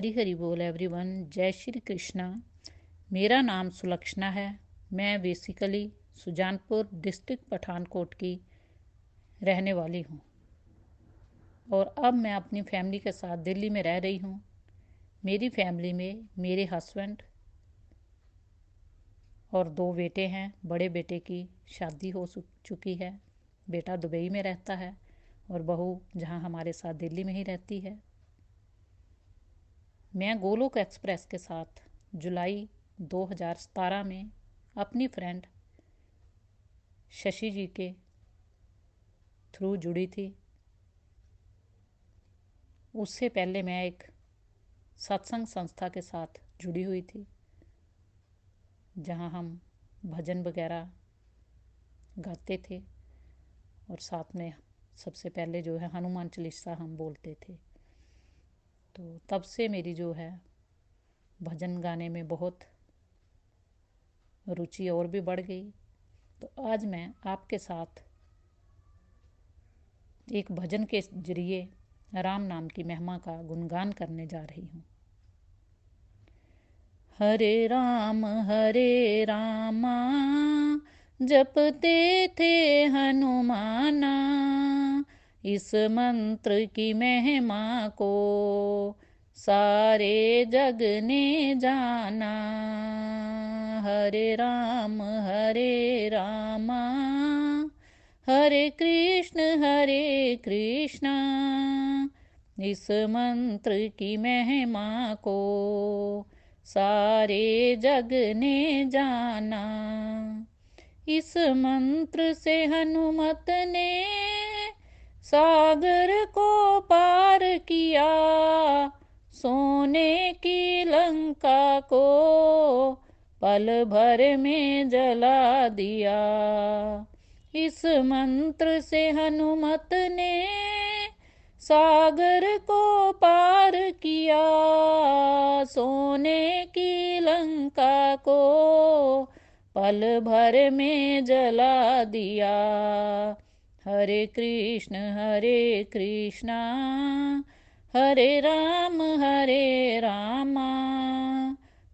हरी हरी बोल एवरीवन जय श्री कृष्णा। मेरा नाम सुलक्षणा है। मैं बेसिकली सुजानपुर डिस्ट्रिक्ट पठानकोट की रहने वाली हूँ। और अब मैं अपनी फैमिली के साथ दिल्ली में रह रही हूँ। मेरी फैमिली में मेरे हस्बैंड और दो बेटे हैं। बड़े बेटे की शादी हो चुकी है। बेटा दुबई में रहता है और बहू जहाँ हमारे साथ दिल्ली में ही रहती है। मैं गोलोक एक्सप्रेस के साथ जुलाई 2017 में अपनी फ्रेंड शशि जी के थ्रू जुड़ी थी। उससे पहले मैं एक सत्संग संस्था के साथ जुड़ी हुई थी, जहाँ हम भजन वगैरह गाते थे और साथ में सबसे पहले जो है हनुमान चालीसा हम बोलते थे। तो तब से मेरी जो है भजन गाने में बहुत रुचि और भी बढ़ गई। तो आज मैं आपके साथ एक भजन के ज़रिए राम नाम की महिमा का गुणगान करने जा रही हूँ। हरे राम, हरे रामा, जपते थे हनुमाना इस मंत्र की महिमा को सारे जग ने जाना। हरे राम, हरे रामा, हरे कृष्ण, हरे कृष्णा। इस मंत्र की महिमा को सारे जग ने जाना। इस मंत्र से हनुमत ने सागर को पार किया, सोने की लंका को पल भर में जला दिया। इस मंत्र से हनुमत ने सागर को पार किया, सोने की लंका को पल भर में जला दिया। हरे कृष्ण, हरे कृष्णा। हरे राम, हरे रामा।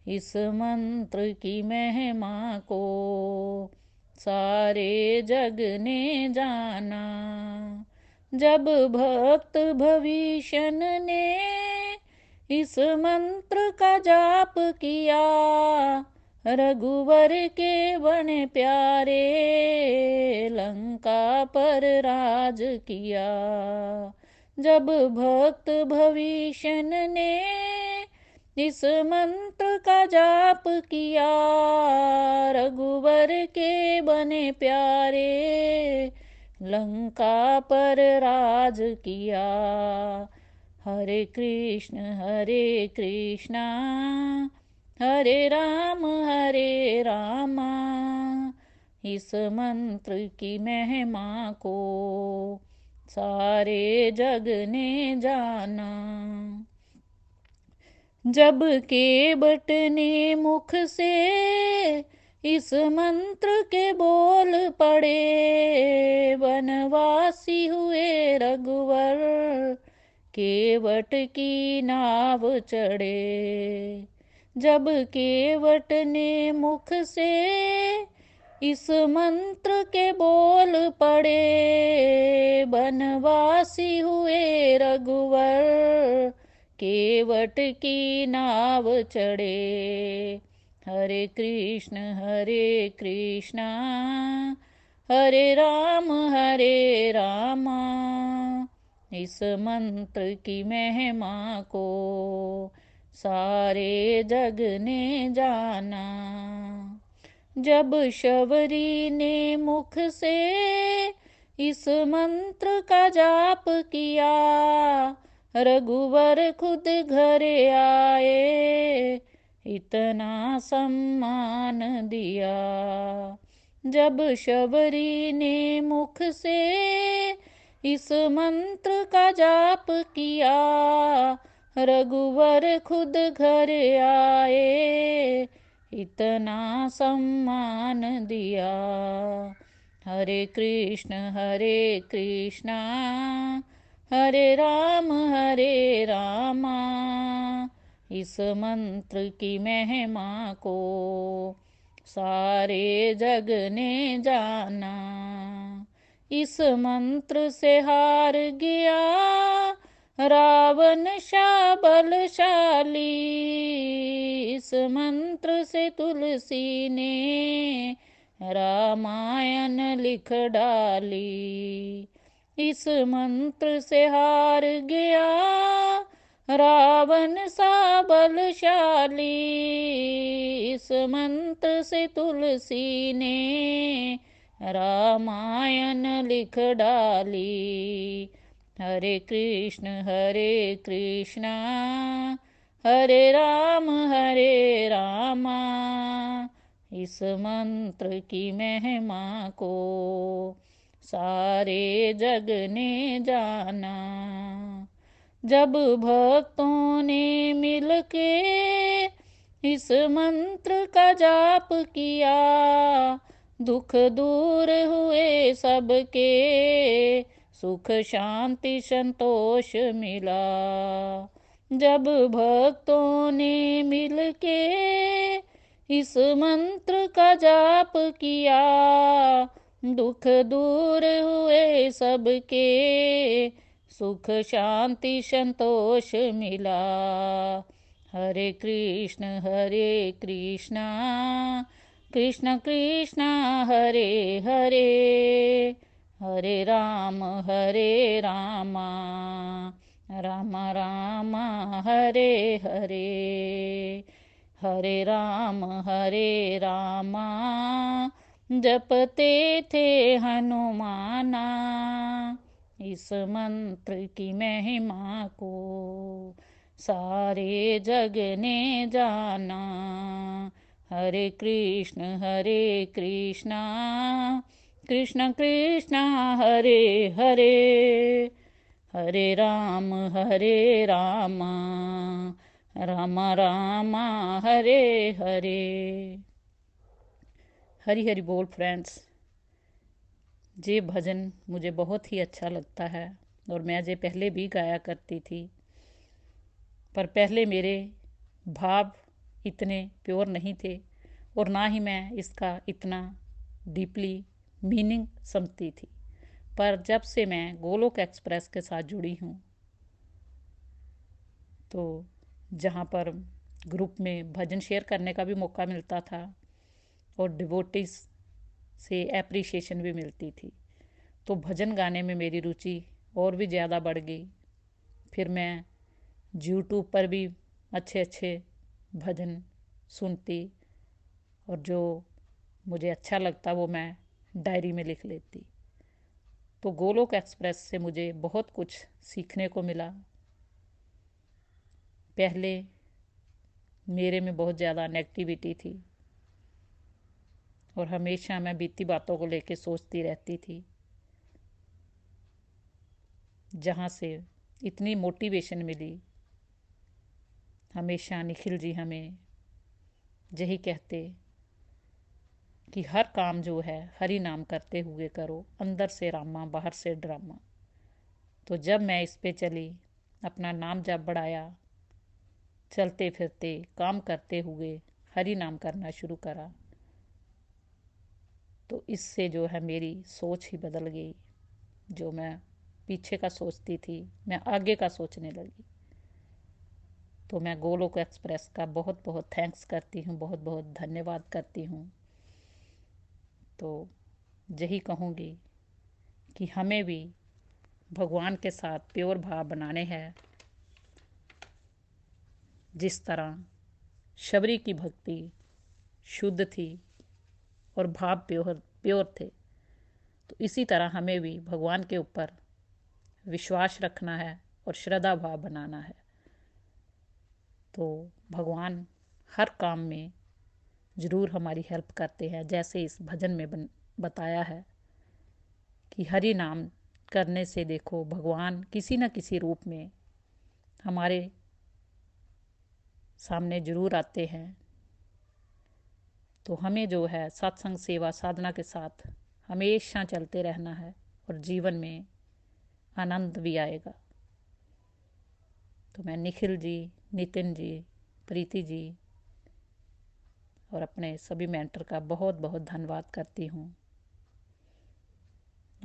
इस मंत्र की महिमा को सारे जग ने जाना। जब भक्त भविष्यन ने इस मंत्र का जाप किया रघुवर के बन प्यारे, लंका पर राज किया। जब भक्त भविष्यन ने इस मंत्र का जाप किया, रघुवर के बने प्यारे, लंका पर राज किया। हरे कृष्ण, हरे कृष्णा हरे राम, हरे रामा, इस मंत्र की महिमा को सारे जग ने जाना। जब के बट ने मुख से इस मंत्र के बोल पड़े, वनवासी हुए रघुवर केवट की नाव चढ़े। जब केवट ने मुख से इस मंत्र के बोल पड़े बनवासी हुए रघुवर केवट की नाव चढ़े। हरे कृष्ण, हरे कृष्णा, हरे राम, हरे रामा, इस मंत्र की महिमा को सारे जग ने जाना। जब शबरी ने मुख से इस मंत्र का जाप किया, रघुवर खुद घर आए, इतना सम्मान दिया। जब शबरी ने मुख से इस मंत्र का जाप किया रघुवर खुद घर आए, इतना सम्मान दिया। हरे कृष्ण, हरे कृष्णा, हरे राम, हरे रामा, इस मंत्र की महिमा को सारे जग ने जाना। इस मंत्र से हार गया रावण शाह बलशाली इस मंत्र से तुलसी ने रामायण लिख डाली। इस मंत्र से हार गया रावण सा बलशाली इस मंत्र से तुलसी ने रामायण लिख डाली। हरे कृष्ण, हरे कृष्णा, हरे राम, हरे रामा। इस मंत्र की महिमा को सारे जग ने जाना। जब भक्तों ने मिलके इस मंत्र का जाप किया, दुख दूर हुए सबके। सुख शांति संतोष मिला। जब भक्तों ने मिलके इस मंत्र का जाप किया, दुख दूर हुए सबके, सुख शांति संतोष मिला। हरे कृष्ण, हरे कृष्णा, कृष्ण कृष्ण, हरे हरे। हरे राम, हरे रामा। राम राम, हरे हरे। हरे राम, हरे रामा। जपते थे हनुमाना। इस मंत्र की महिमा को सारे जग ने जाना। हरे कृष्ण, हरे कृष्णा। कृष्ण कृष्ण हरे हरे हरे राम हरे राम राम राम, हरे हरे। हरी हरी बोल फ्रेंड्स। ये भजन मुझे बहुत ही अच्छा लगता है और मैं जे पहले भी गाया करती थी। पर पहले मेरे भाव इतने प्योर नहीं थे और ना ही मैं इसका इतना डीपली मीनिंग समझती थी। पर जब से मैं गोलोक एक्सप्रेस के साथ जुड़ी हूँ तो जहाँ पर ग्रुप में भजन शेयर करने का भी मौका मिलता था और डिवोटिस से एप्रिसिएशन भी मिलती थी तो भजन गाने में मेरी रुचि और भी ज़्यादा बढ़ गई। फिर मैं यूट्यूब पर भी अच्छे अच्छे भजन सुनती और जो मुझे अच्छा लगता वो मैं डायरी में लिख लेती। तो गोलोक एक्सप्रेस से मुझे बहुत कुछ सीखने को मिला। पहले मेरे में बहुत ज़्यादा नेगेटिविटी थी। और हमेशा मैं बीती बातों को लेके सोचती रहती थी, जहाँ से इतनी मोटिवेशन मिली। हमेशा निखिल जी हमें यही कहते कि हर काम जो है, हरि नाम करते हुए करो, अंदर से रामा, बाहर से ड्रामा। तो जब मैं इस पे चली, अपना नाम जब बढ़ाया, चलते फिरते, काम करते हुए हरि नाम करना शुरू करा तो इससे जो है मेरी सोच ही बदल गई, जो मैं पीछे का सोचती थी, मैं आगे का सोचने लगी। तो मैं गोलोक एक्सप्रेस का बहुत बहुत थैंक्स करती हूँ बहुत बहुत धन्यवाद करती हूँ। तो यही कहूँगी कि हमें भी भगवान के साथ प्योर भाव बनाने हैं। जिस तरह शबरी की भक्ति शुद्ध थी और भाव प्योर प्योर थे तो इसी तरह हमें भी भगवान के ऊपर विश्वास रखना है और श्रद्धा भाव बनाना है। तो भगवान हर काम में ज़रूर हमारी हेल्प करते हैं जैसे इस भजन में बन, बताया है कि हरि नाम करने से देखो भगवान किसी न किसी रूप में हमारे सामने ज़रूर आते हैं। तो हमें जो है सत्संग सेवा साधना के साथ हमेशा चलते रहना है और जीवन में आनंद भी आएगा। तो मैं निखिल जी नितिन जी प्रीति जी और अपने सभी मेंटर का बहुत बहुत धन्यवाद करती हूँ।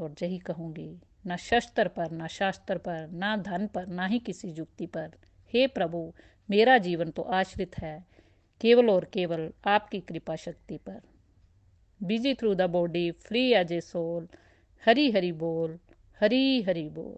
और यही कहूँगी, न शस्त्र पर, न शास्त्र पर, न धन पर, ना ही किसी युक्ति पर, हे प्रभु, मेरा जीवन तो आश्रित है, केवल और केवल आपकी कृपा शक्ति पर। Busy through the body free as a soul Hari Hari बोल हरी हरी बोल।